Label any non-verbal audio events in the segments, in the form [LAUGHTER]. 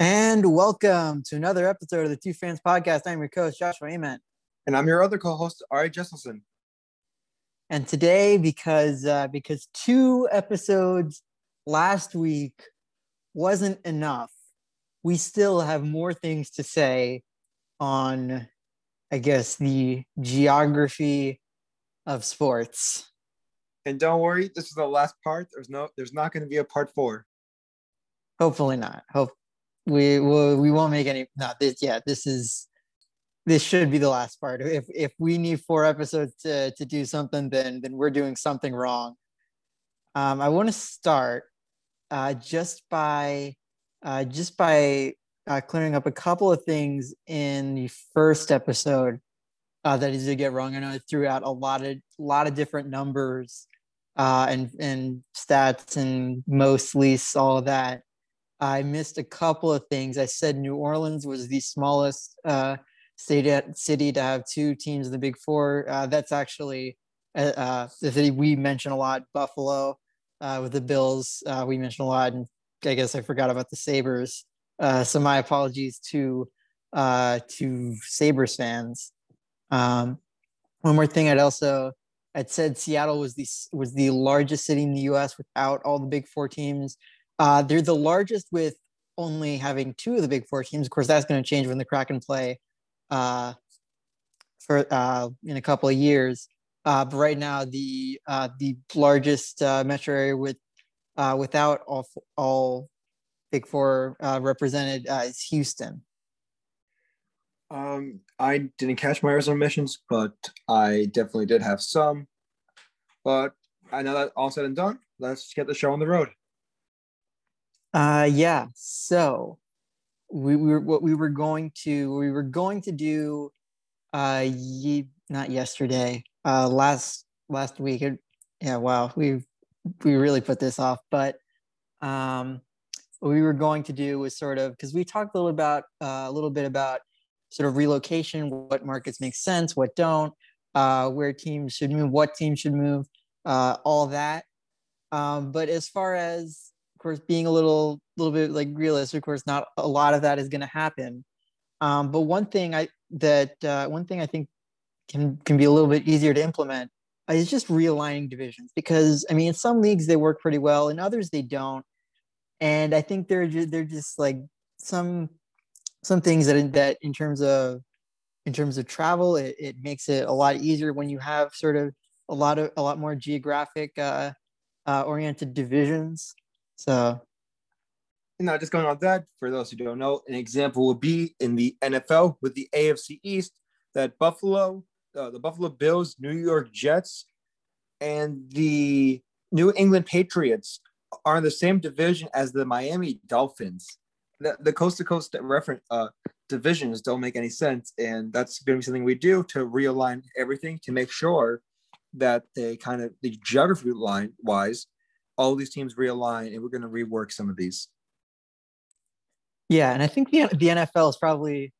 And welcome to another episode of the Two Fans Podcast. I'm your co-host Joshua Ament. And I'm your other co-host, Ari Jesselson. And today, because uh, because two episodes last week wasn't enough, we still have more things to say on, I guess, the geography of sports. And don't worry, this is the last part. There's no, there's not going to be a part four. Hopefully not. Hope we will. We won't make any. No, this. Yeah, this is. This should be the last part. If if we need four episodes to to do something, then then we're doing something wrong. Um, I want to start uh, just by uh, just by uh, clearing up a couple of things in the first episode uh, that is to get wrong. I know I threw out a lot of a lot of different numbers uh, and and stats and most least all of that. I missed a couple of things. I said New Orleans was the smallest uh, city city to have two teams in the Big Four. Uh, that's actually uh, uh, the city we mention a lot. Buffalo uh, with the Bills, uh, we mentioned a lot, and I guess I forgot about the Sabres. Uh, so my apologies to uh, to Sabres fans. Um, one more thing, I'd also I'd said Seattle was the was the largest city in the U.S. without all the Big Four teams. Uh, they're the largest with only having two of the Big Four teams. Of course, that's going to change when the Kraken play uh, for uh, in a couple of years. Uh, but right now, the uh, the largest uh, metro area with without all all Big Four represented is Houston. Um, I didn't catch my Arizona missions, but I definitely did have some. But I know that all said and done, let's get the show on the road. Uh, yeah. So we, we were what we were going to we were going to do uh ye, not yesterday uh last last week it, yeah wow we we really put this off but um what we were going to do was sort of because we talked a little about uh, a little bit about sort of relocation what markets make sense what don't uh where teams should move what teams should move uh all that um but as far as of course being a little little bit like realist of course not a lot of that is going to happen. Um, but one thing i that uh, one thing i think can can be a little bit easier to implement is just realigning divisions because i mean in some leagues they work pretty well in others they don't. And i think they're just, they're just like some some things that in, that in terms of in terms of travel it, it makes it a lot easier when you have sort of a lot of a lot more geographic uh, uh, oriented divisions so, you know, just going on that, for those who don't know, an example would be in the NFL with the AFC East that Buffalo, uh, the Buffalo Bills, New York Jets, and the New England Patriots are in the same division as the Miami Dolphins. The, coast to coast reference uh, divisions don't make any sense, and that's going to be something we do to realign everything to make sure that they kind of the geography line wise all these teams realign and we're going to rework some of these. Yeah, and I think the the NFL is probably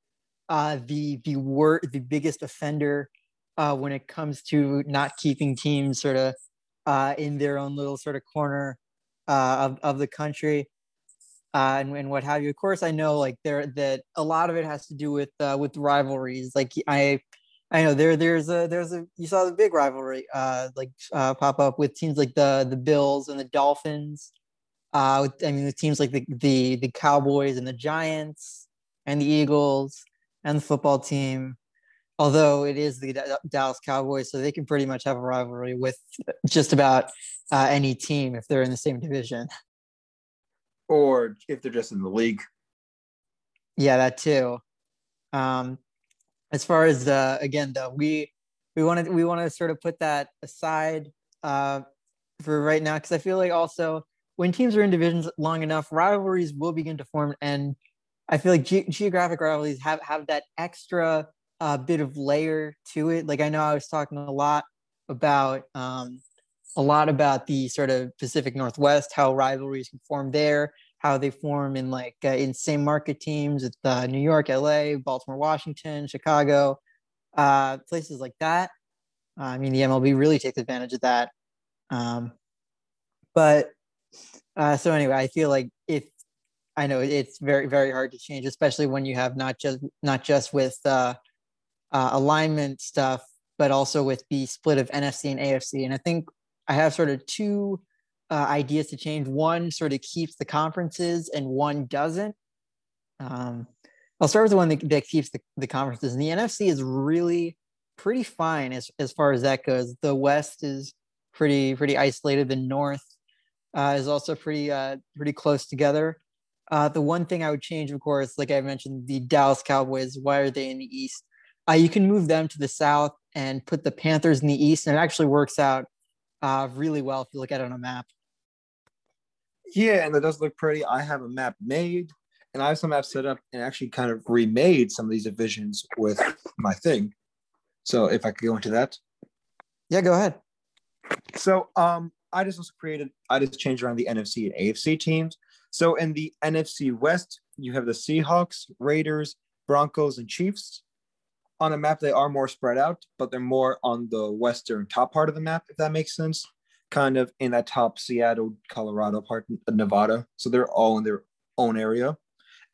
uh, the the wor- the biggest offender uh, when it comes to not keeping teams sort of uh, in their own little sort of corner uh, of of the country. Uh, and, and what have you. Of course, I know like there that a lot of it has to do with uh, with rivalries. Like I I know there there's a there's a you saw the big rivalry uh like uh pop up with teams like the the Bills and the Dolphins. Uh with, I mean with teams like the the the Cowboys and the Giants and the Eagles and the football team. Although it is the Dallas Cowboys, so they can pretty much have a rivalry with just about uh, any team if they're in the same division. Or if they're just in the league. Yeah, that too. Um, as far as uh, again though we we want to we want to sort of put that aside uh, for right now because I feel like also when teams are in divisions long enough, rivalries will begin to form, and I feel like ge- geographic rivalries have have that extra uh, bit of layer to it. Like I know I was talking a lot about um, a lot about the sort of Pacific Northwest, how rivalries can form there, how they form in like uh, in same market teams at uh, New York, LA, Baltimore, Washington, Chicago, uh, places like that. Uh, I mean, the MLB really takes advantage of that. Um, but uh, so anyway, I feel like if I know it's very very hard to change, especially when you have not just not just with alignment stuff, but also with the split of NFC and AFC. And I think I have sort of two uh, ideas to change. One sort of keeps the conferences, and one doesn't. Um, I'll start with the one that, that keeps the, the conferences. And the NFC is really pretty fine as, as far as that goes. The West is pretty pretty isolated. The North uh, is also pretty uh, pretty close together. Uh, the one thing I would change, of course, like I mentioned, the Dallas Cowboys. Why are they in the East? Uh, you can move them to the South and put the Panthers in the East, and it actually works out uh, really well if you look at it on a map. Yeah, and it does look pretty. I have a map made, and I have some maps set up, and actually kind of remade some of these divisions with my thing. So if I could go into that. Yeah, go ahead. So um, I just also created, I just changed around the NFC and AFC teams. So in the NFC West, you have the Seahawks, Raiders, Broncos, and Chiefs. On a map, they are more spread out, but they're more on the western top part of the map, if that makes sense. Kind of in that top Seattle, Colorado part of Nevada. So they're all in their own area.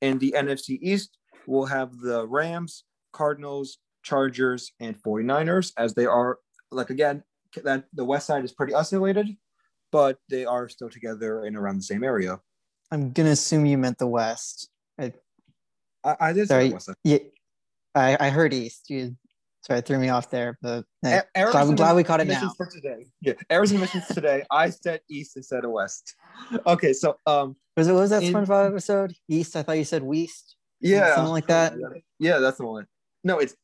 And the NFC East, we'll have the Rams, Cardinals, Chargers, and 49ers, as they are, like, again, that the west side is pretty isolated, but they are still together in around the same area. I'm gonna assume you meant the west. I, I, I did sorry, say west side. Yeah, I, I heard east. You sorry, it threw me off there, but hey, A- Eric's glad, glad we caught it now. for today. Yeah, errors and missions today. I said east instead of west. Okay, so um, Was it was that In- SpongeBob episode? East. I thought you said west. yeah, Something like that? Yeah, that's the one. No, it's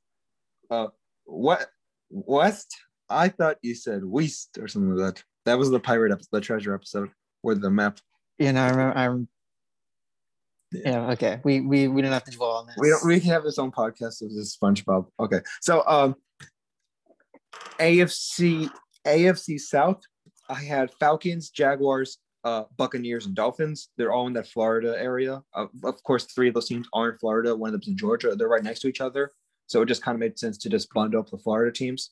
uh, what west. I thought you said west or something like that. That was the pirate episode, the treasure episode, with the map. You know, I remember. I'm. Yeah. Okay. We we we don't have to dwell on this. We don't. We can have this own podcast of this SpongeBob. Okay, so um, AFC AFC South. I had Falcons, Jaguars, uh, Buccaneers, and Dolphins. They're all in that Florida area. Uh, of course, three of those teams are in Florida. One of them's in Georgia. They're right next to each other, so it just kind of made sense to just bundle up the Florida teams.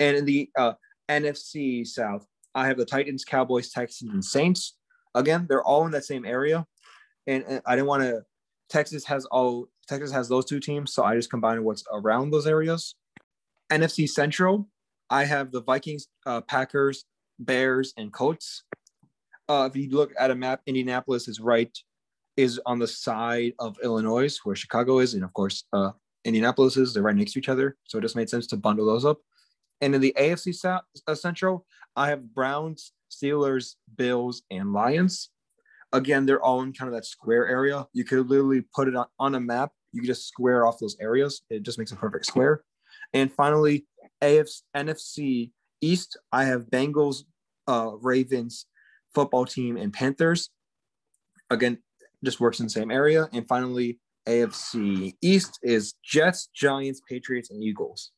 And in the uh, NFC South, I have the Titans, Cowboys, Texans, and Saints. Again, they're all in that same area, and, and I didn't want to. Texas has all Texas has those two teams, so I just combined what's around those areas. NFC Central, I have the Vikings, uh, Packers, Bears, and Colts. Uh, if you look at a map, Indianapolis is right is on the side of Illinois, where Chicago is, and of course, uh, Indianapolis is. They're right next to each other, so it just made sense to bundle those up. And in the AFC uh, Central, I have Browns, Steelers, Bills, and Lions. Again, they're all in kind of that square area. You could literally put it on, on a map. You just square off those areas. It just makes a perfect square. And finally, AFC, NFC East, I have Bengals, uh, Ravens, football team, and Panthers. Again, just works in the same area. And finally, AFC East is Jets, Giants, Patriots, and Eagles.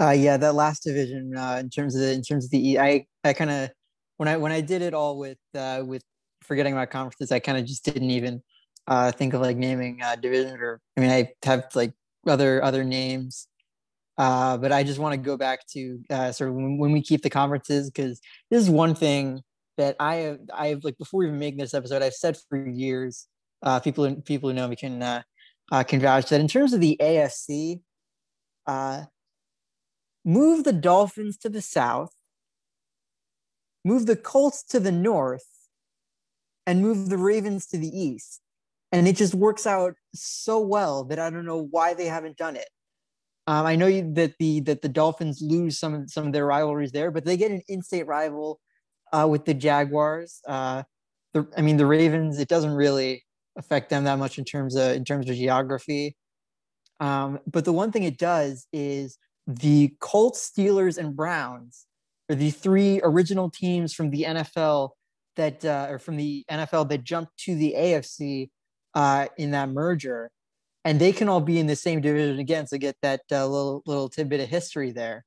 Uh, yeah, that last division uh, in terms of the in terms of the I I kind of when I when I did it all with uh, with forgetting about conferences, I kind of just didn't even uh, think of like naming uh, division or I mean I have like other other names, uh, but I just want to go back to uh, sort of when, when we keep the conferences because this is one thing that I have I have like before even making this episode I've said for years. Uh, people people who know me can uh, uh, can vouch that in terms of the AFC. Uh, move the Dolphins to the south, move the Colts to the north, and move the Ravens to the east. And it just works out so well that I don't know why they haven't done it. Um, I know that the that the Dolphins lose some of some of their rivalries there, but they get an in-state rival uh, with the Jaguars. Uh, the, I mean, the Ravens. It doesn't really affect them that much in terms of in terms of geography. Um, but the one thing it does is the Colts, Steelers, and Browns are the three original teams from the NFL that uh, or from the NFL that jumped to the AFC uh, in that merger, and they can all be in the same division again. So get that uh, little little tidbit of history there.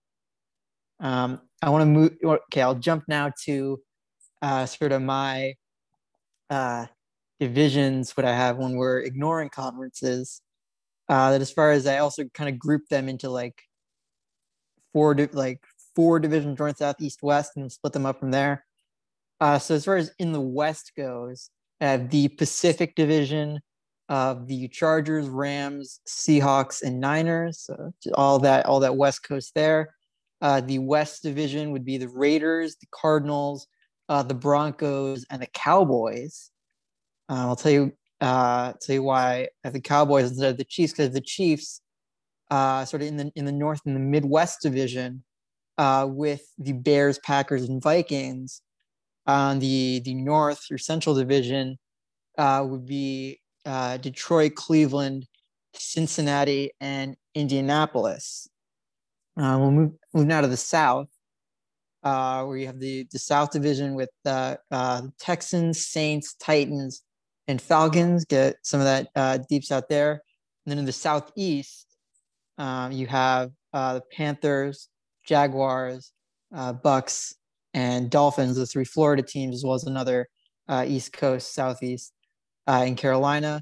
Um, I want to move. Okay, I'll jump now to uh, sort of my uh, divisions. What I have when we're ignoring conferences. Uh, that as far as I also kind of group them into like four like four division north south east west and split them up from there Uh, so as far as in the West goes, uh, the Pacific Division of the Chargers, Rams, Seahawks, and Niners. So all that, all that West Coast there. Uh, the West Division would be the Raiders, the Cardinals, uh, the Broncos, and the Cowboys. Uh, I'll tell you, uh, tell you why I the Cowboys instead of the Chiefs because the Chiefs, uh, sort of in the in the North and the Midwest Division, uh, with the Bears, Packers, and Vikings. On the the North or Central Division, uh, would be uh, Detroit, Cleveland, Cincinnati, and Indianapolis. Uh, we'll move, move now to the South, uh, where you have the, the South Division with the uh, Texans, Saints, Titans, and Falcons. Get some of that uh, deep south there. And then in the Southeast, um, you have the Panthers, Jaguars, uh, Bucs, and Dolphins, the three Florida teams, as well as another uh, East Coast, Southeast uh, in Carolina.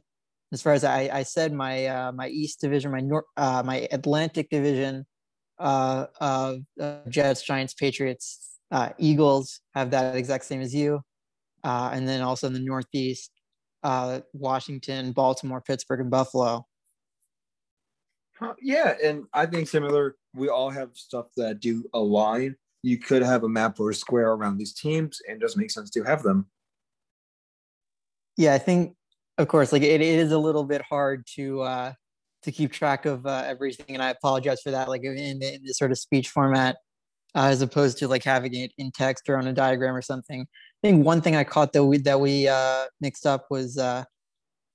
As far as I, I said, my uh, my East Division, my North, uh, my Atlantic Division uh, of Jets, Giants, Patriots, uh, Eagles have that exact same as you, uh, and then also in the Northeast, uh, Washington, Baltimore, Pittsburgh, and Buffalo. Yeah, and I think similar. We all have stuff that do align. You could have a map or a square around these teams, and it doesn't make sense to have them yeah, I think of course, like it, it is a little bit hard to uh, to keep track of uh, everything, and I apologize for that. Like in, in this sort of speech format, uh, as opposed to like having it in text or on a diagram or something. I think one thing I caught that we that we uh, mixed up was uh,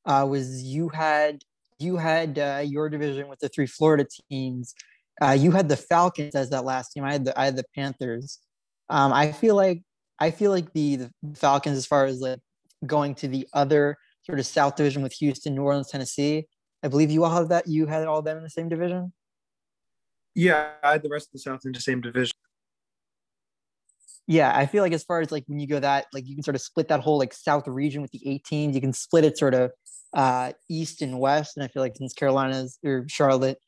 uh, was you had you had uh, your division with the three Florida teams. Uh, you had the Falcons as that last team. I had the I had the Panthers. Um, I feel like I feel like the, the Falcons, as far as like going to the other sort of South Division with Houston, New Orleans, Tennessee. I believe you all have that. You had all of them in the same division. Yeah, I had the rest of the South in the same division. Yeah, I feel like as far as like when you go that, like you can sort of split that whole like South region with the eight teams. You can split it sort of uh, East and West. And I feel like since Carolina's or Charlotte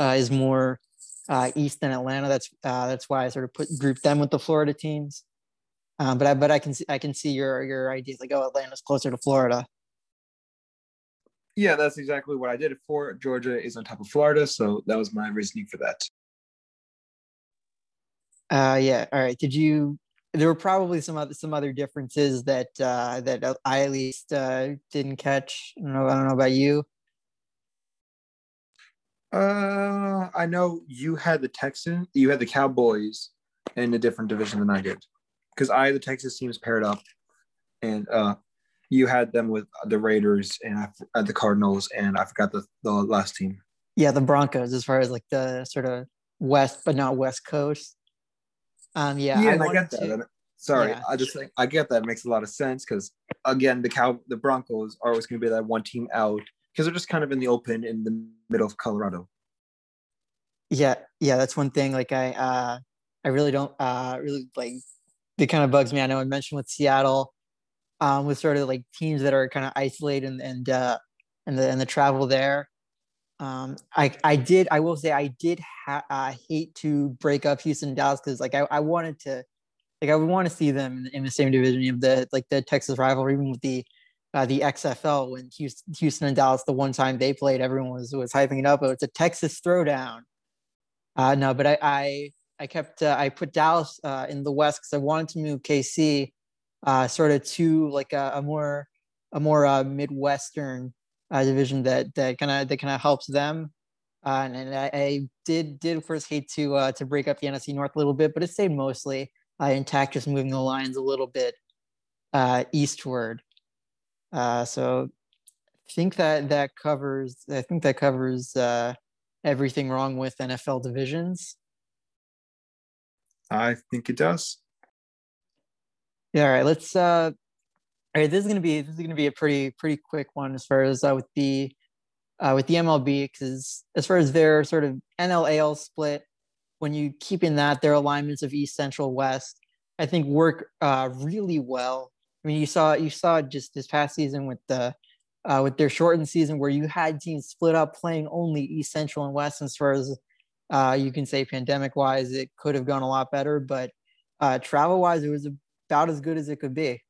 uh, is more uh, East than Atlanta, that's uh, that's why I sort of put grouped them with the Florida teams. Um, but I but I can see I can see your your idea like oh Atlanta's closer to Florida. Yeah, that's exactly what I did. For Georgia is on top of Florida, so that was my reasoning for that. Uh, yeah. All right. Did you? There were probably some other some other differences that uh, that I at least uh, didn't catch. I don't know. I don't know about you. Uh, I know you had the Texans, you had the Cowboys in a different division than I did because I the Texas teams paired up, and uh, you had them with the Raiders and I, uh, the Cardinals, and I forgot the the last team. Yeah, the Broncos, as far as like the sort of West, but not West Coast. Um, yeah, yeah, I, I get that. To, Sorry, yeah. I just think I get that it makes a lot of sense because again, the cow the Broncos are always going to be that one team out because they're just kind of in the open in the middle of Colorado. Yeah, yeah, that's one thing. Like I, uh, I really don't uh really like It kind of bugs me. I know I mentioned with Seattle, um, with sort of like teams that are kind of isolated and and uh, and the and the travel there. Um, I I did I will say I did ha- uh, hate to break up Houston Dallas because like I, I wanted to like I would want to see them in, in the same division of the like the Texas rivalry, even with the uh, the XFL when Houston, and Dallas the one time they played, everyone was was hyping it up. But it's a Texas throwdown. Uh, no, but I, I I kept uh, I put Dallas uh, in the West because I wanted to move KC uh, sort of to like a, a more a more uh, Midwestern division that that kind of that kind of helps them. And, and I, I, did did of course hate to to break up the NFC North a little bit, but it stayed mostly intact, just moving the lines a little bit eastward. Uh, so I think that that covers I think that covers uh, everything wrong with NFL divisions. I think it does. Yeah. All right. Let's. uh All right. This is gonna be this is gonna be a pretty pretty quick one as far as uh, with the uh, with the MLB because as far as their sort of NLAL split, when you keep in that their alignments of East, Central, West, I think work uh, really well. I mean, you saw you saw just this past season with the uh, with their shortened season where you had teams split up playing only East, Central, and West. As far as uh, you can say pandemic wise, it could have gone a lot better, but uh, travel wise, it was about as good as it could be.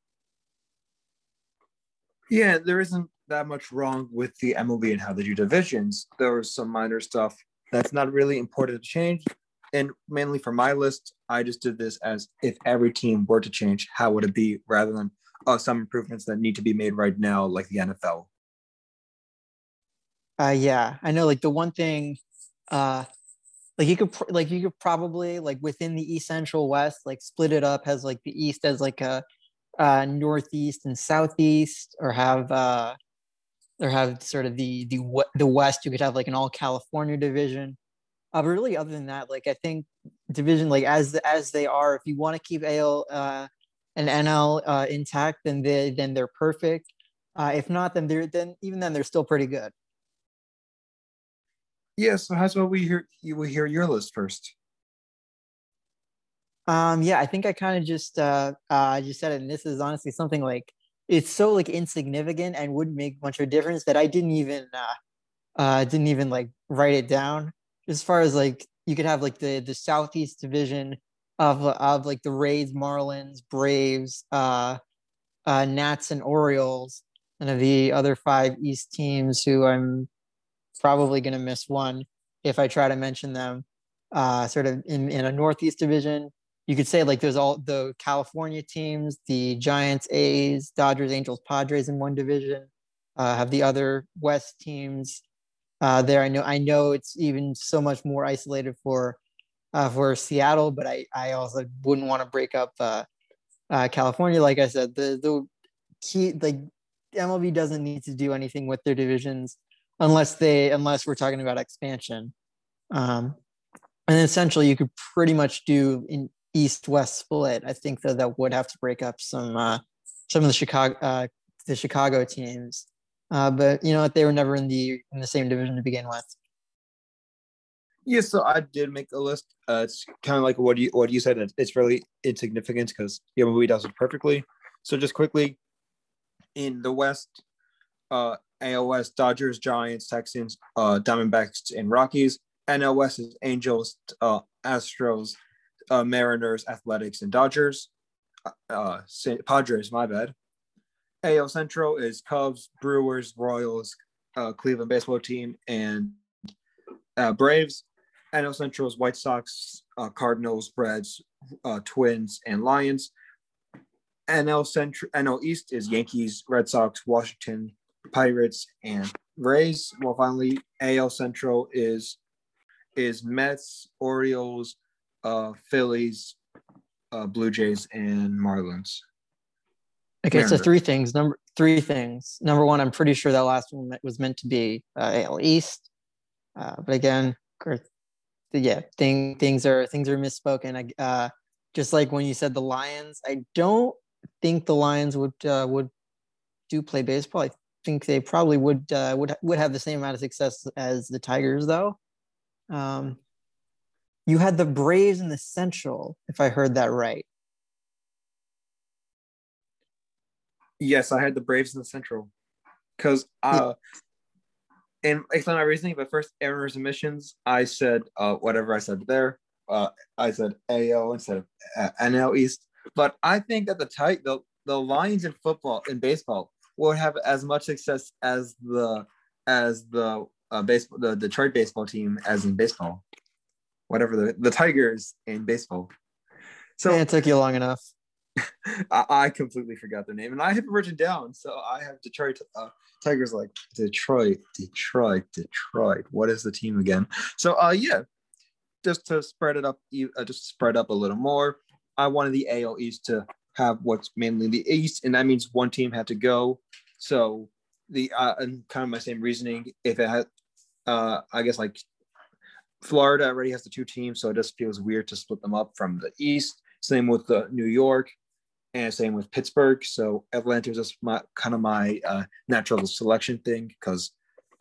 Yeah, there isn't that much wrong with the MLB and how they do divisions. There was some minor stuff that's not really important to change. And mainly for my list, I just did this as if every team were to change, how would it be rather than uh, some improvements that need to be made right now, like the NFL. Uh, yeah, I know. Like the one thing, uh, like you could pr- like you could probably like within the East Central West, like split it up as like the East as like a uh, Northeast and Southeast, or have uh, or have sort of the the the West. You could have like an all California division. Uh, but really, other than that, like I think division like as as they are, if you want to keep AL uh, and NL uh, intact, then they then they're perfect. Uh, if not, then they're then even then they're still pretty good. Yeah. So how's about we hear you will hear your list first? Um, yeah, I think I kind of just uh, uh, just said it, and this is honestly something like it's so like insignificant and wouldn't make much of a difference that I didn't even uh, uh, didn't even like write it down. As far as like you could have like the the Southeast Division of of like the Rays, Marlins, Braves, uh, uh, Nats, and Orioles, and of the other five East teams who I'm probably going to miss one if I try to mention them. Uh, sort of in, in a Northeast division, you could say like there's all the California teams, the Giants, A's, Dodgers, Angels, Padres in one division. Uh, have the other West teams uh, there. I know I know it's even so much more isolated for uh, for Seattle, but I I also wouldn't want to break up uh, uh, California. Like I said, the the key like MLB doesn't need to do anything with their divisions unless they unless we're talking about expansion. Um, and essentially, you could pretty much do an east west split. I think though that would have to break up some uh, some of the Chicago uh, the Chicago teams, uh, but you know they were never in the in the same division to begin with. Yeah, so I did make a list. Uh, it's kind of like what you what you said. It's really insignificant because yeah, movie does it perfectly. So just quickly, in the West, uh, AOS Dodgers, Giants, Texans, uh, Diamondbacks, and Rockies. NLS is Angels, uh, Astros, uh, Mariners, Athletics, and Dodgers. Uh, Padres, my bad. AL Central is Cubs, Brewers, Royals, uh, Cleveland baseball team, and uh, Braves. NL Central is White Sox, uh, Cardinals, Reds, uh, Twins, and Lions. NL Central, NL East is Yankees, Red Sox, Washington, Pirates, and Rays. Well, finally, AL Central is is Mets, Orioles, uh, Phillies, uh, Blue Jays, and Marlins. Okay, so three things. Number three things. Number one, I'm pretty sure that last one was meant to be uh, AL East, uh, but again, yeah, thing, things are things are misspoken. I Uh, just like when you said the Lions, I don't think the Lions would uh, would do play baseball. I think they probably would uh, would would have the same amount of success as the Tigers, though. Um, you had the Braves in the Central, if I heard that right. Yes, I had the Braves in the Central because uh, and explain my reasoning. But first, errors and missions. I said uh, whatever I said there. Uh, I said AO instead of uh, NL East. But I think that the tight the the Lions in football in baseball would have as much success as the as the uh, baseball the Detroit baseball team as in baseball. Whatever the the Tigers in baseball. So yeah, it took you long enough. [LAUGHS] I, I, completely forgot their name, and I have it written down. So I have Detroit uh, Tigers, like Detroit, Detroit, Detroit. What is the team again? So, uh, yeah, just to spread it up, uh, just spread up a little more. I wanted the AL East to have what's mainly the East, and that means one team had to go. So the uh, and kind of my same reasoning. If it had, uh, I guess like Florida already has the two teams, so it just feels weird to split them up from the East. Same with the New York, and same with Pittsburgh. So Atlanta is just my kind of my uh, natural selection thing because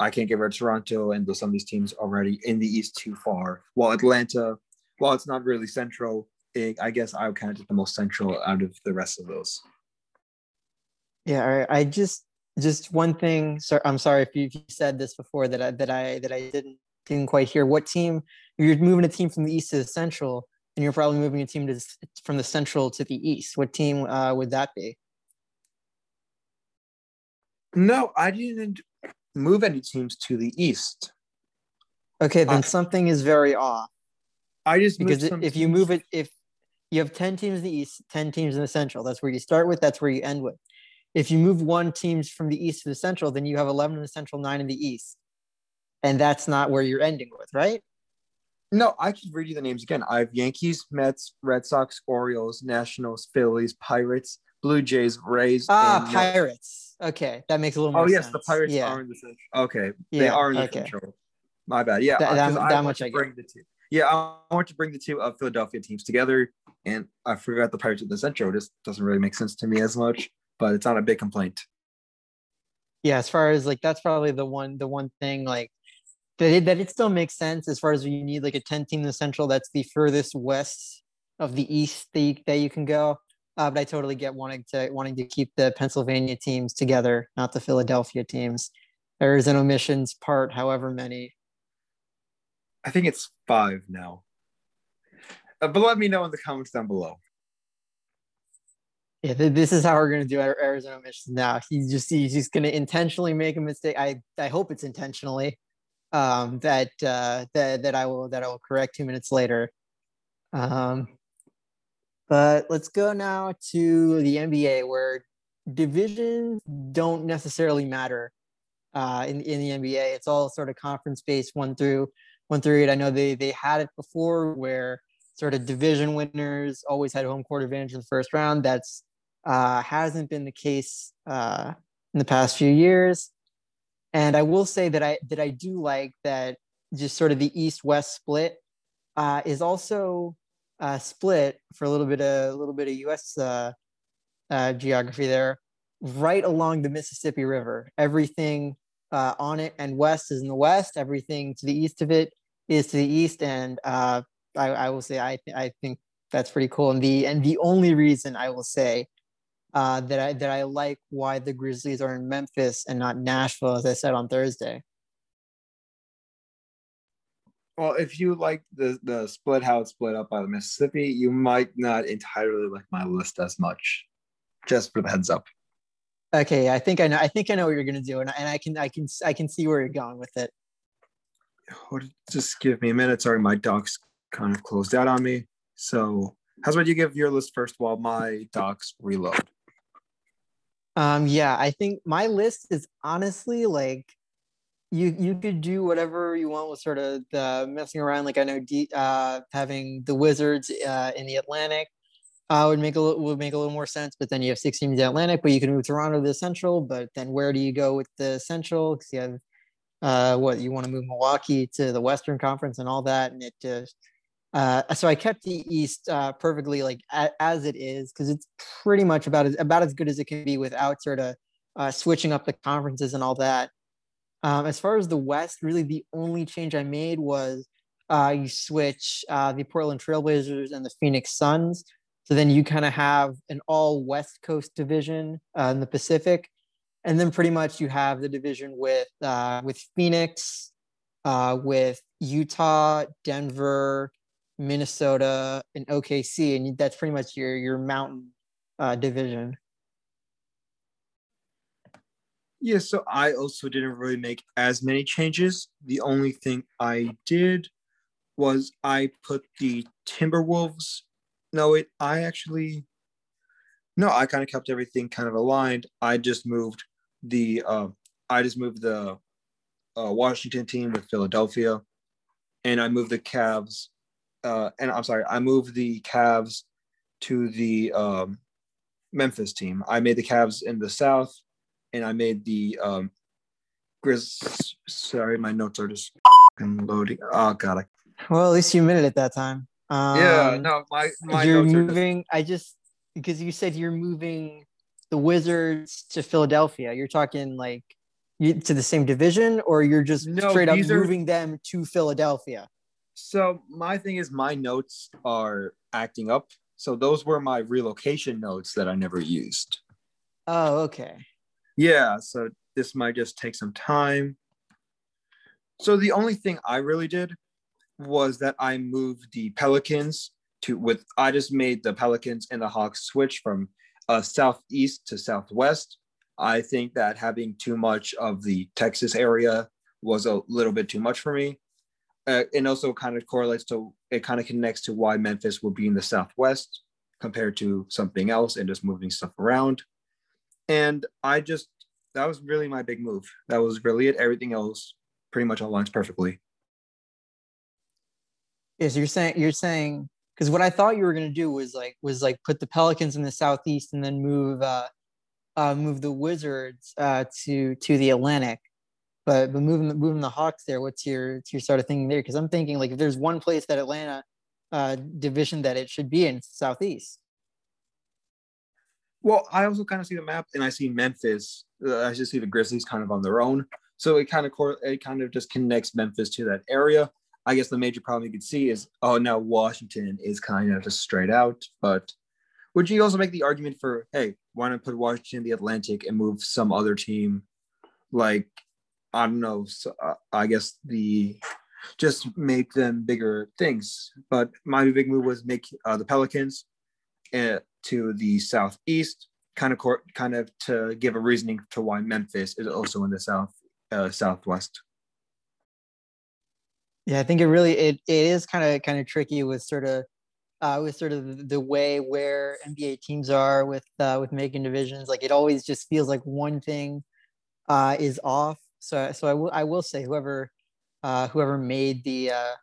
I can't get rid of Toronto and some of these teams already in the East too far. While Atlanta, while it's not really central, it, I guess I would kind of take the most central out of the rest of those. Yeah, I just just one thing. Sorry, I'm sorry if you said this before that I that I that I didn't didn't quite hear. What team? You're moving a team from the East to the Central and you're probably moving a team to from the Central to the East. What team uh, would that be? No, I didn't move any teams to the East. Okay, then something is very off. I just because if you move it, if you have 10 teams in the East, 10 teams in the Central, that's where you start with, that's where you end with. If you move one teams from the East to the Central, then you have 11 in the Central, nine in the East. And that's not where you're ending with, right? No, I can read you the names again. I have Yankees, Mets, Red Sox, Orioles, Nationals, Phillies, Pirates, Blue Jays, Rays. Ah, Pirates. Okay, that makes a little more. Oh yes, sense. the Pirates yeah. are in the Central. Okay, yeah, they are in the okay. Central. My bad. Yeah, that, that, that much I bring get. the two. Yeah, I want to bring the two of Philadelphia teams together, and I forgot the Pirates in the Central. Just doesn't really make sense to me as much, but it's not a big complaint. Yeah, as far as like that's probably the one the one thing like that it, that it still makes sense as far as you need like a 10 team in the central that's the furthest west of the east that you, that you can go. Uh, but i totally get wanting to wanting to keep the pennsylvania teams together not the philadelphia teams. Errors and omissions part however many. I think it's five now. Uh, but let me know in the comments down below. Yeah, this is how we're gonna do errors and omissions now. He's just he's just gonna intentionally make a mistake. I I hope it's intentionally um, that uh, that that I will that I will correct two minutes later. Um, but let's go now to the NBA, where divisions don't necessarily matter uh, in in the NBA. It's all sort of conference based, one through one through eight. I know they they had it before, where sort of division winners always had home court advantage in the first round. That's uh, hasn't been the case uh, in the past few years. And I will say that I that I do like that just sort of the east west split uh, is also uh, split for a little bit of a little bit of U.S. Uh, uh, geography there, right along the Mississippi River. Everything uh, on it and west is in the west. Everything to the east of it is to the east. And uh, I, I will say I th- I think that's pretty cool. And the and the only reason I will say uh, that I that I like why the Grizzlies are in Memphis and not Nashville, as I said on Thursday. Well, if you like the the split how it's split up by the Mississippi, you might not entirely like my list as much. Just for the heads up. Okay, I think I know. I think I know what you're gonna do, and, and I can I can I can see where you're going with it. Just give me a minute. Sorry, my docs kind of closed out on me. So, how's about you give your list first while my docs reload? Um, yeah, I think my list is honestly like you you could do whatever you want with sort of the messing around. Like I know D, uh, having the Wizards uh, in the Atlantic uh, would make a would make a little more sense. But then you have six teams in the Atlantic, but you can move Toronto to the Central. But then where do you go with the Central? Because you have uh, what you want to move Milwaukee to the Western Conference and all that, and it just uh, so I kept the East uh, perfectly like a, as it is because it's pretty much about as about as good as it can be without sort of uh, switching up the conferences and all that. Um, as far as the West, really the only change I made was uh, you switch uh, the Portland Trailblazers and the Phoenix Suns. So then you kind of have an all West Coast division uh, in the Pacific, and then pretty much you have the division with with Phoenix, with Utah, Denver, Minnesota, and OKC, and that's pretty much your your mountain uh, division. Yeah, so I also didn't really make as many changes. The only thing I did was I put the Timberwolves. No, it I actually no, I kind of kept everything kind of aligned. I just moved the uh, I just moved the uh, Washington team with Philadelphia, and I moved the Cavs uh, and I'm sorry, I moved the Cavs to the um, Memphis team. I made the Cavs in the South, and I made the um, Grizz. Sorry, my notes are just loading. Oh god. I... Well, at least you made it at that time. Um, yeah, no, my, my you're moving. Just... I just because you said you're moving the Wizards to Philadelphia. You're talking like you, to the same division, or you're just no, straight up moving are... them to Philadelphia. So my thing is my notes are acting up. So those were my relocation notes that I never used. Oh, okay. Yeah, so this might just take some time. So the only thing I really did was that I moved the Pelicans to with I just made the Pelicans and the Hawks switch from uh, southeast to southwest. I think that having too much of the Texas area was a little bit too much for me. Uh, and also kind of correlates to it kind of connects to why Memphis would be in the southwest compared to something else and just moving stuff around. And I just that was really my big move. That was really it. Everything else pretty much aligns perfectly. Is you're saying you're saying because what I thought you were gonna do was like was like put the Pelicans in the southeast and then move uh, uh move the Wizards uh to to the Atlantic. But but moving moving the Hawks there, what's your your sort of thinking there? Because I'm thinking like if there's one place that Atlanta uh division that it should be in southeast. Well, I also kind of see the map, and I see Memphis. Uh, I just see the Grizzlies kind of on their own, so it kind of cor- it kind of just connects Memphis to that area. I guess the major problem you could see is, oh, now Washington is kind of just straight out. But would you also make the argument for, hey, why not put Washington in the Atlantic and move some other team, like I don't know, so, uh, I guess the just make them bigger things. But my big move was make uh, the Pelicans uh, to the southeast, kind of cor- kind of to give a reasoning to why Memphis is also in the south uh, southwest. Yeah, I think it really it, it is kind of kind of tricky with sort of uh, with sort of the way where NBA teams are with uh, with making divisions. Like it always just feels like one thing uh, is off. So so I will I will say whoever uh, whoever made the uh,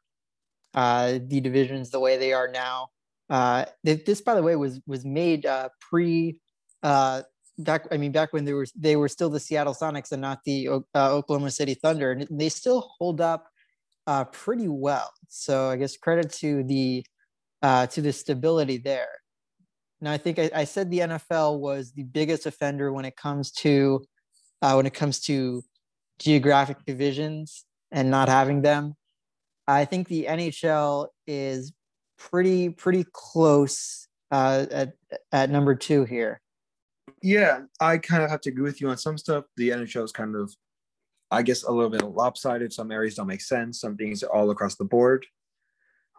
uh, the divisions the way they are now uh, this, by the way, was was made uh, pre uh, back. I mean, back when they were they were still the Seattle Sonics and not the uh, Oklahoma City Thunder, and they still hold up uh, pretty well. So I guess credit to the uh, to the stability there. Now I think I, I said the NFL was the biggest offender when it comes to uh, when it comes to geographic divisions and not having them. I think the NHL is pretty pretty close uh, at at number two here. Yeah, I kind of have to agree with you on some stuff. The NHL is kind of, I guess, a little bit lopsided. Some areas don't make sense. Some things are all across the board.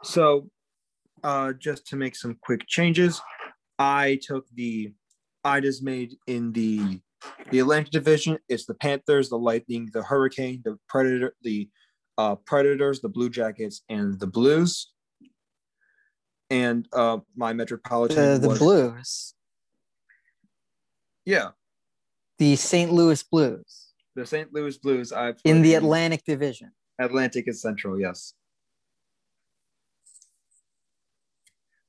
So, uh, just to make some quick changes, I took the I just made in the the Atlantic Division. It's the Panthers, the Lightning, the Hurricane, the Predator, the uh, Predators, the Blue Jackets, and the Blues and uh, my metropolitan the, the was, Blues. Yeah, the St. Louis Blues. The St. Louis Blues. I've in the Atlantic Division. Atlantic is Central. Yes.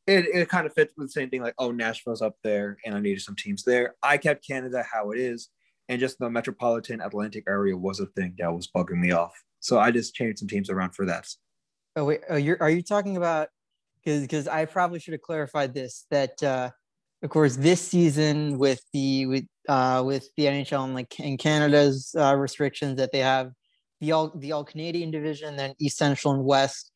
It, it kind of fits with the same thing like oh Nashville's up there and I needed some teams there. I kept Canada how it is, and just the metropolitan Atlantic area was a thing that was bugging me off. So I just changed some teams around for that. Oh wait, oh, you're are you talking about because because I probably should have clarified this that uh, of course this season with the with uh, with the NHL and like in Canada's uh, restrictions that they have the all the all Canadian division then East Central and West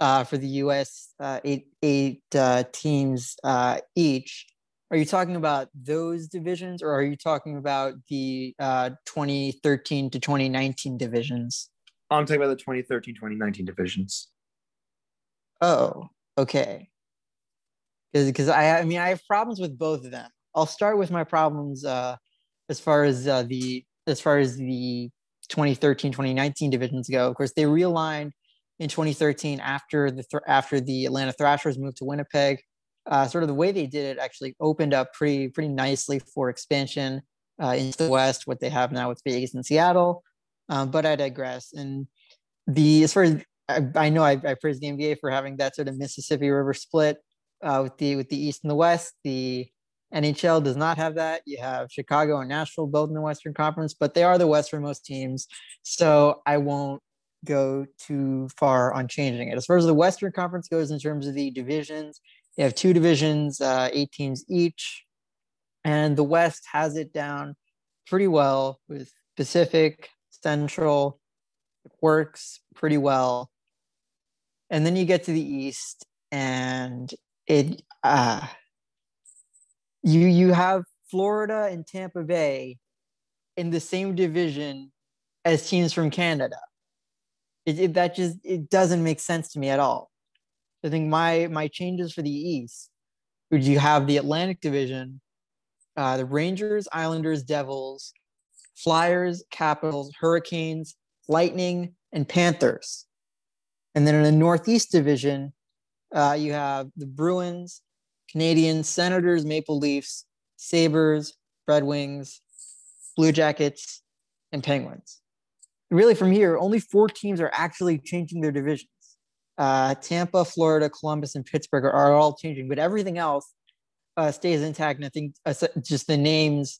uh, for the U.S. Uh, eight eight uh, teams uh, each. Are you talking about those divisions, or are you talking about the uh, 2013 to 2019 divisions? I'm talking about the 2013 2019 divisions. Oh, okay because because I, I mean I have problems with both of them. I'll start with my problems uh, as far as uh, the as far as the 2013-2019 divisions go. Of course, they realigned in 2013 after the th- after the Atlanta Thrashers moved to Winnipeg. Uh, sort of the way they did it actually opened up pretty pretty nicely for expansion uh, into the West. What they have now with Vegas and Seattle, um, but I digress. And the as far as I, I know I, I praise the NBA for having that sort of Mississippi River split uh, with the with the East and the West. The NHL does not have that. You have Chicago and Nashville both in the Western Conference, but they are the westernmost teams. So I won't go too far on changing it. As far as the Western Conference goes, in terms of the divisions, you have two divisions, uh, eight teams each, and the West has it down pretty well with Pacific, Central, It works pretty well and then you get to the east and it uh you you have Florida and Tampa Bay in the same division as teams from Canada. It, it, that just it doesn't make sense to me at all. I think my my changes for the East would you have the Atlantic Division, uh, the Rangers, Islanders, Devils, Flyers, Capitals, Hurricanes, Lightning, and Panthers. And then in the Northeast Division, uh, you have the Bruins, Canadiens, Senators, Maple Leafs, Sabres, Red Wings, Blue Jackets, and Penguins. Really, from here, only four teams are actually changing their divisions. Uh, Tampa, Florida, Columbus, and Pittsburgh are, are all changing, but everything else uh, stays intact. And I think uh, just the names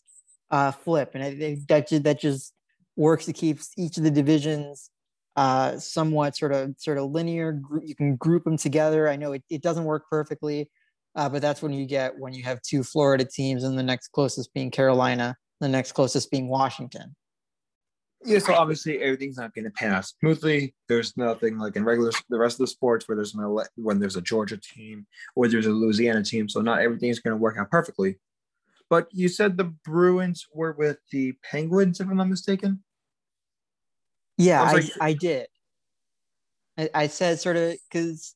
uh, flip, and I think that just, that just works to keep each of the divisions uh, somewhat sort of sort of linear. You can group them together. I know it, it doesn't work perfectly, uh, but that's when you get when you have two Florida teams and the next closest being Carolina, the next closest being Washington. Yeah, so obviously everything's not going to pan out smoothly. There's nothing like in regular the rest of the sports where there's no when there's a Georgia team or there's a Louisiana team, so not everything is going to work out perfectly. But you said the Bruins were with the Penguins, if I'm not mistaken. Yeah, I, like, I, did. I, I said sort of because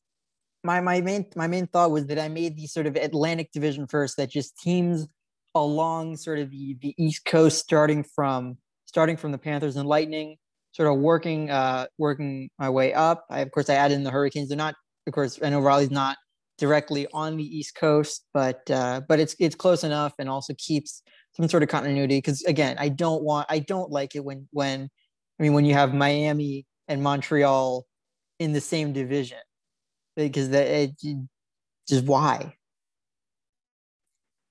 my my main my main thought was that I made the sort of Atlantic Division first, that just teams along sort of the the East Coast, starting from starting from the Panthers and Lightning, sort of working uh working my way up. I of course I added in the Hurricanes. They're not, of course, I know Raleigh's not directly on the East Coast, but uh, but it's it's close enough and also keeps some sort of continuity. Because again, I don't want I don't like it when when I mean when you have Miami and Montreal in the same division because that it, just why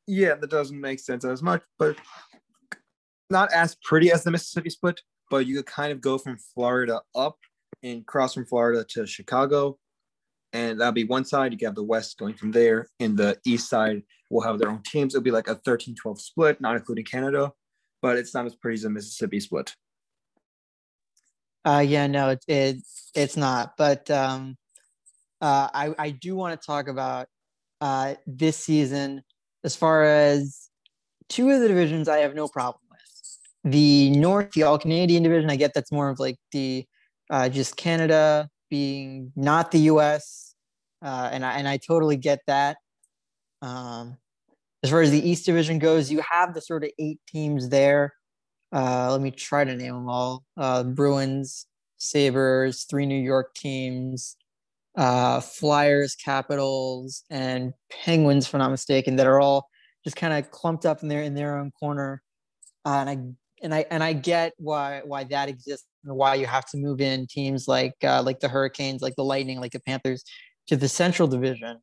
yeah that doesn't make sense as much but not as pretty as the mississippi split but you could kind of go from florida up and cross from florida to chicago. And that'll be one side. You can have the west going from there and the east side will have their own teams. It'll be like a 13-12 split not including canada but it's not as pretty as the mississippi split. Uh yeah no it, it it's not. But um uh, I, I do want to talk about uh, this season. As far as two of the divisions I have no problem. The North, the All Canadian division, I get that's more of like the uh, just Canada being not the US. Uh, and, I, and I totally get that. Um, as far as the East Division goes, you have the sort of eight teams there. Uh, let me try to name them all uh, Bruins, Sabres, three New York teams, uh, Flyers, Capitals, and Penguins, if I'm not mistaken, that are all just kind of clumped up in their in their own corner. Uh, and I and I and I get why why that exists and why you have to move in teams like uh, like the Hurricanes, like the Lightning, like the Panthers to the Central Division.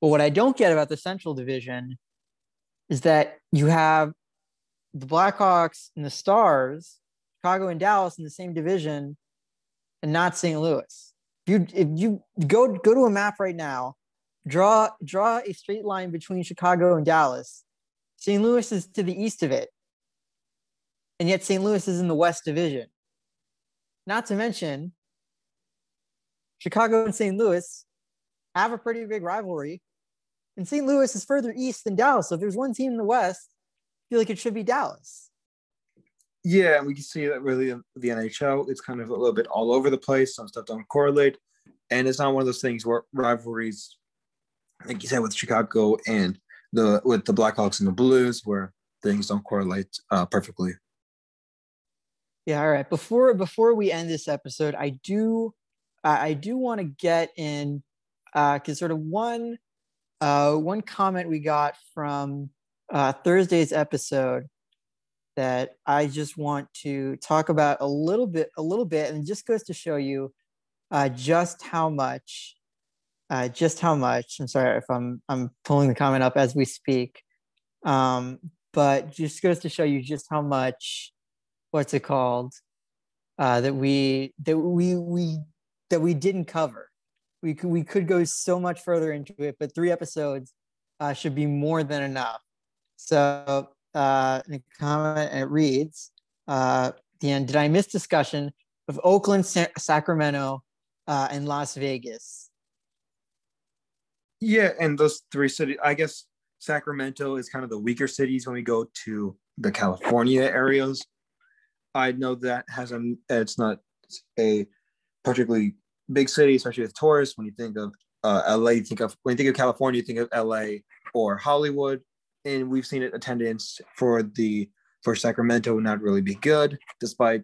But what I don't get about the Central Division is that you have the Blackhawks and the Stars, Chicago and Dallas in the same division, and not St. Louis you if you go go to a map right now, draw draw a straight line between Chicago and Dallas. St. Louis is to the east of it. And yet St. Louis is in the West Division. Not to mention, Chicago and St. Louis have a pretty big rivalry. And St. Louis is further east than Dallas. So if there's one team in the West, I feel like it should be Dallas. Yeah, and we can see that really in the NHL, it's kind of a little bit all over the place. Some stuff don't correlate, and it's not one of those things where rivalries, like you said, with Chicago and the with the Blackhawks and the Blues, where things don't correlate uh, perfectly. Yeah. All right. Before before we end this episode, I do uh, I do want to get in because uh, sort of one uh, one comment we got from uh, Thursday's episode that I just want to talk about a little bit, a little bit, and just goes to show you uh, just how much, uh, just how much. I'm sorry if I'm I'm pulling the comment up as we speak, um, but just goes to show you just how much. What's it called? Uh, that we that we we that we didn't cover. We could we could go so much further into it, but three episodes uh, should be more than enough. So uh, a comment, and it reads, uh, the end, did I miss discussion of Oakland, Sa- Sacramento, uh, and Las Vegas? Yeah, and those three cities, I guess Sacramento is kind of the weaker cities when we go to the California areas. I know that has a, it's not a particularly big city, especially with tourists. When you think of uh, LA, you think of when you think of California, you think of LA or Hollywood, and we've seen it attendance for the for Sacramento not really be good, despite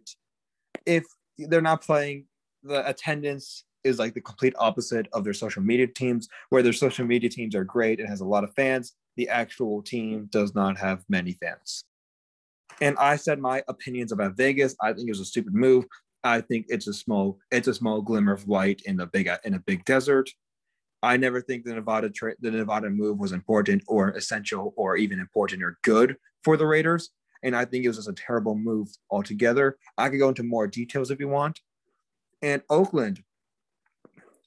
if they're not playing, the attendance is like the complete opposite of their social media teams, where their social media teams are great and has a lot of fans. The actual team does not have many fans. And I said my opinions about Vegas. I think it was a stupid move. I think it's a small it's a small glimmer of light in the big in a big desert. I never think the Nevada tra- the Nevada move was important or essential or even important or good for the Raiders. And I think it was just a terrible move altogether. I could go into more details if you want. And Oakland,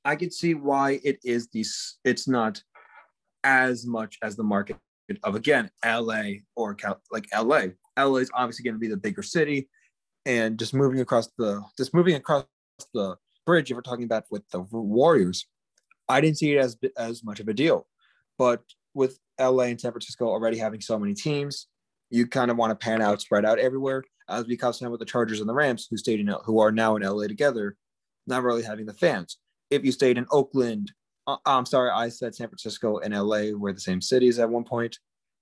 I could see why it is these. It's not as much as the market of again LA or Cal, like LA. LA is obviously going to be the bigger city, and just moving across the just moving across the bridge. If we're talking about with the Warriors, I didn't see it as as much of a deal, but with LA and San Francisco already having so many teams, you kind of want to pan out, spread out everywhere. As we saw with the Chargers and the Rams, who stayed in who are now in LA together, not really having the fans. If you stayed in Oakland, uh, I'm sorry, I said San Francisco and LA were the same cities at one point,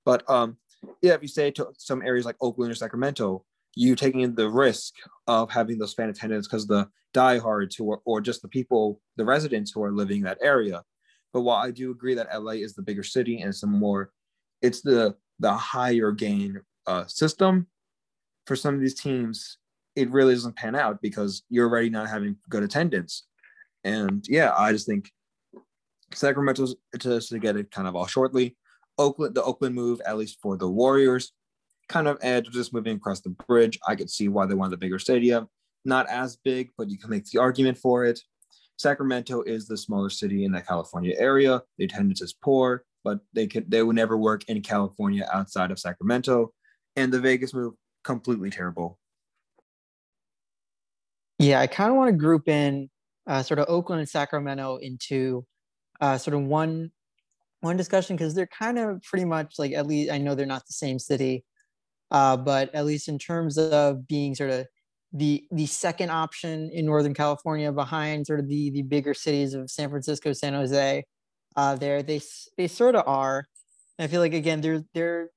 but um, yeah, if you say to some areas like Oakland or Sacramento, you taking the risk of having those fan attendants because the diehards who are, or just the people, the residents who are living in that area. But while I do agree that LA is the bigger city and some more, it's the the higher gain uh, system for some of these teams. It really doesn't pan out because you're already not having good attendance. And yeah, I just think Sacramento's to, to get it kind of all shortly. Oakland, the Oakland move, at least for the Warriors, kind of edge just moving across the bridge. I could see why they wanted the bigger stadium. Not as big, but you can make the argument for it. Sacramento is the smaller city in the California area. The attendance is poor, but they could they would never work in California outside of Sacramento. And the Vegas move, completely terrible. Yeah, I kind of want to group in uh, sort of Oakland and Sacramento into uh, sort of one one discussion because they're kind of pretty much like at least I know they're not the same city, uh, but at least in terms of being sort of the the second option in Northern California behind sort of the the bigger cities of San Francisco, San Jose, uh, there they they sort of are. I feel like again they're they're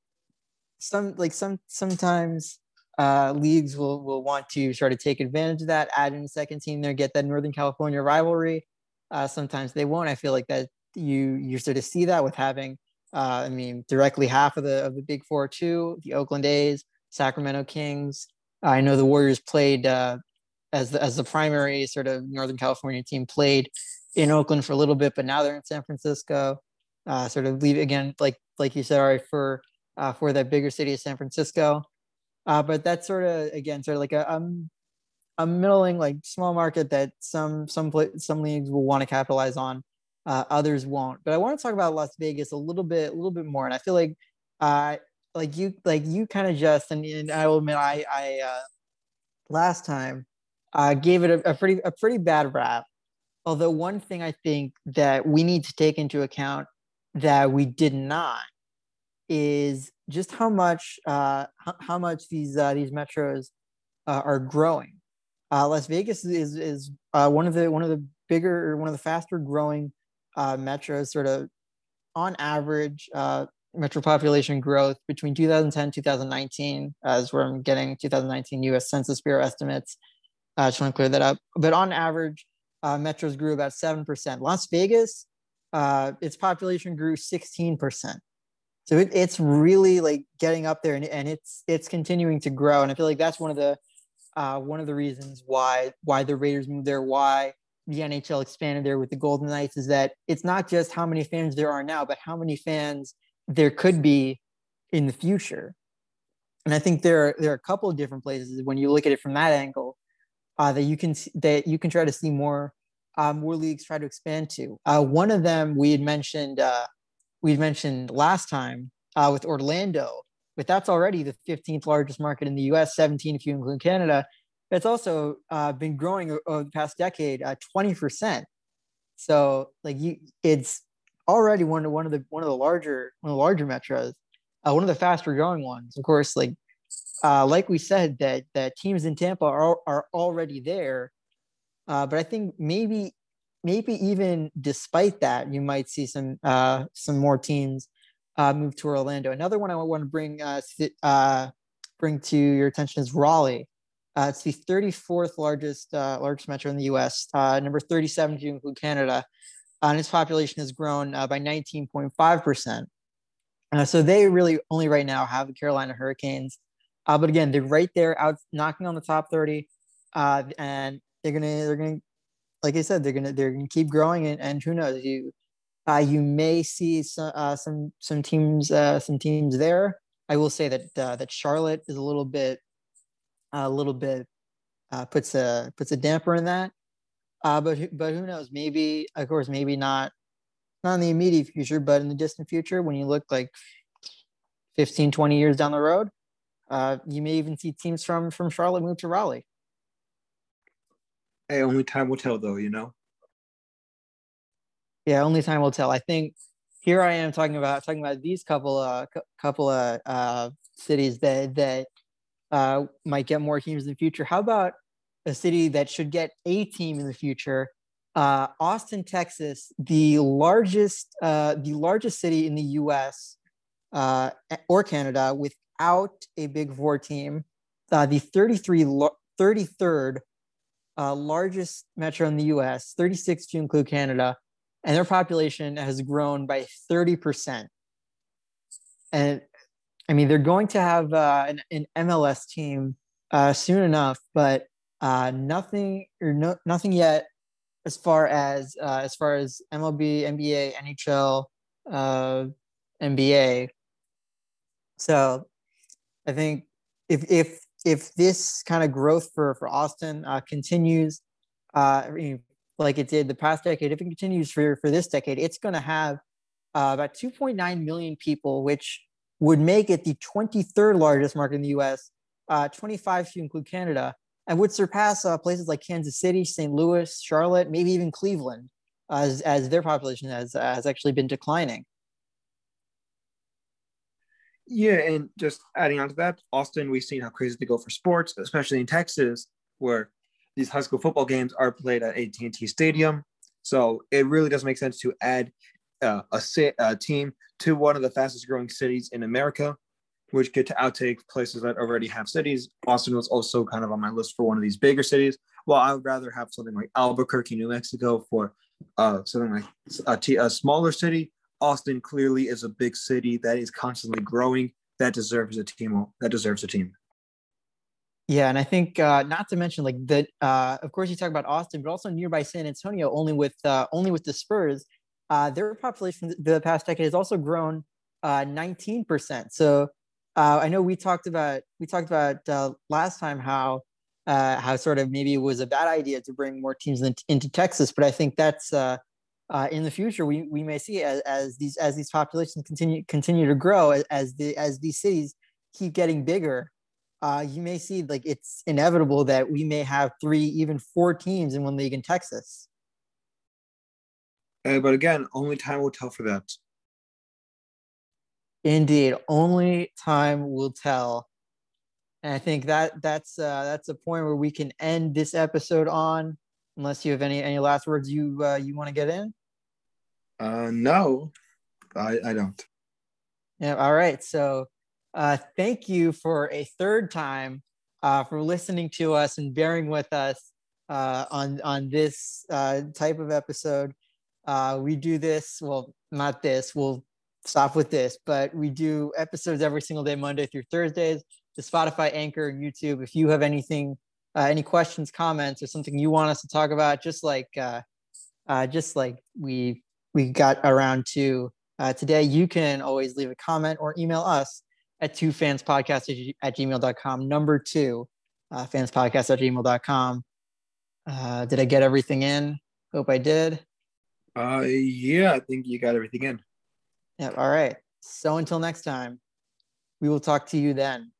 some like some sometimes uh, leagues will will want to sort of take advantage of that, add in a second team there, get that Northern California rivalry. Uh, sometimes they won't. I feel like that you you sort of see that with having uh, I mean directly half of the of the big four too, the Oakland A's, Sacramento Kings. I know the Warriors played uh, as the as the primary sort of Northern California team played in Oakland for a little bit, but now they're in San Francisco. Uh, sort of leave again, like like you said, all right, for uh, for that bigger city of San Francisco. Uh, but that's sort of again sort of like a um, a middling like small market that some some some leagues will want to capitalize on, uh, others won't. But I want to talk about Las Vegas a little bit a little bit more, and I feel like uh, like you like you kind of just and, and, I will admit I I uh, last time uh, gave it a, a pretty a pretty bad rap. Although one thing I think that we need to take into account that we did not is just how much uh, how much these uh, these metros uh, are growing. Uh, Las Vegas is is uh, one of the one of the bigger one of the faster growing uh, metros. Sort of on average, uh, metro population growth between 2010 2019, as where I'm getting 2019 U.S. Census Bureau estimates. I just want to clear that up. But on average, metros grew about seven percent. Las Vegas, its population grew 16 percent so it, it's really like getting up there and, and it's it's continuing to grow and i feel like that's one of the uh, one of the reasons why why the raiders moved there why the nhl expanded there with the golden knights is that it's not just how many fans there are now but how many fans there could be in the future and i think there are there are a couple of different places when you look at it from that angle uh, that you can that you can try to see more uh, more leagues try to expand to uh, one of them we had mentioned uh, we mentioned last time uh, with Orlando, but that's already the 15th largest market in the US, 17 if you include Canada. It's also uh, been growing over the past decade, uh, 20%. So like you, it's already one of one of the one of the larger one of the larger metros, uh, one of the faster growing ones. Of course, like uh, like we said that that teams in Tampa are are already there, uh, but I think maybe maybe even despite that, you might see some uh, some more teams uh, move to Orlando. Another one I want to bring bring to your attention is Raleigh. Uh, it's the 34th largest uh, largest metro in the U.S. Uh, number 37 to include Canada, uh, and its population has grown uh, by 19.5 percent. Uh, so they really only right now have the Carolina Hurricanes, but again they're right there out knocking on the top 30, and they're gonna they're gonna like I said they're gonna they're gonna keep growing and, and who knows you you may see some some some teams some teams there. I will say that that Charlotte is a little bit a little bit uh, puts a puts a damper in that. Uh, but but who knows? Maybe of course maybe not not in the immediate future, but in the distant future, when you look like 15, 20 years down the road, uh, you may even see teams from from Charlotte move to Raleigh. Hey, only time will tell, though. You know yeah, only time will tell. I think here I am talking about talking about these couple uh couple of uh cities that that uh might get more teams in the future. How about a city that should get a team in the future? Uh, Austin, Texas, the largest uh, the largest city in the U.S. Uh, or Canada without a Big Four team. Uh, the 33 33rd uh, largest metro in the U.S. 36 to include Canada and their population has grown by 30%. And I mean, they're going to have uh, an, an, MLS team uh, soon enough, but uh, nothing or no, nothing yet as far as uh, as far as MLB, NBA, NHL, uh, NBA. So I think if if if this kind of growth for for Austin uh, continues, like it did the past decade, if it continues for, for this decade, it's going to have about 2.9 million people, which would make it the 23rd largest market in the US, uh, 25 you include Canada, and would surpass uh, places like Kansas City, St. Louis, Charlotte, maybe even Cleveland, as, as their population has, has actually been declining. Yeah, and just adding on to that, Austin, we've seen how crazy they go for sports, especially in Texas, where these high school football games are played at AT&T Stadium. So it really does make sense to add uh, a, a team to one of the fastest growing cities in America, which get to outtake places that already have cities. Austin was also kind of on my list for one of these bigger cities. Well, I would rather have something like Albuquerque, New Mexico for uh, something like a, t- a smaller city. Austin clearly is a big city that is constantly growing. That deserves a team. That deserves a team. Yeah, and I think uh, not to mention like that. Uh, of course, you talk about Austin, but also nearby San Antonio. Only with uh, only with the Spurs, uh, their population the past decade has also grown uh, nineteen percent. So uh, I know we talked about we talked about last time how how sort of maybe it was a bad idea to bring more teams in, into Texas, but I think that's in the future we, we may see as, as these as these populations continue continue to grow as, as the as these cities keep getting bigger uh, you may see like it's inevitable that we may have three, even four teams in one league in Texas. Uh, but again, only time will tell for that. Indeed, only time will tell. And I think that that's uh, that's a point where we can end this episode on, unless you have any any last words you uh, you want to get in. Uh, no, I I don't. Yeah. All right. So uh, thank you for a third time uh, for listening to us and bearing with us uh, on on this uh, type of episode. Uh, we do this, well, not this. We'll stop with this, but we do episodes every single day, Monday through Thursdays. The Spotify, Anchor, and YouTube. If you have anything, uh, any questions, comments, or something you want us to talk about, just like uh, uh, just like we we got around to today, you can always leave a comment or email us at two fans podcast at gmail.com. Number two, uh, fans podcast at gmail.com. Uh, did I get everything in? Hope I did. Uh, yeah, I think you got everything in. Yeah. All right. So until next time, we will talk to you then.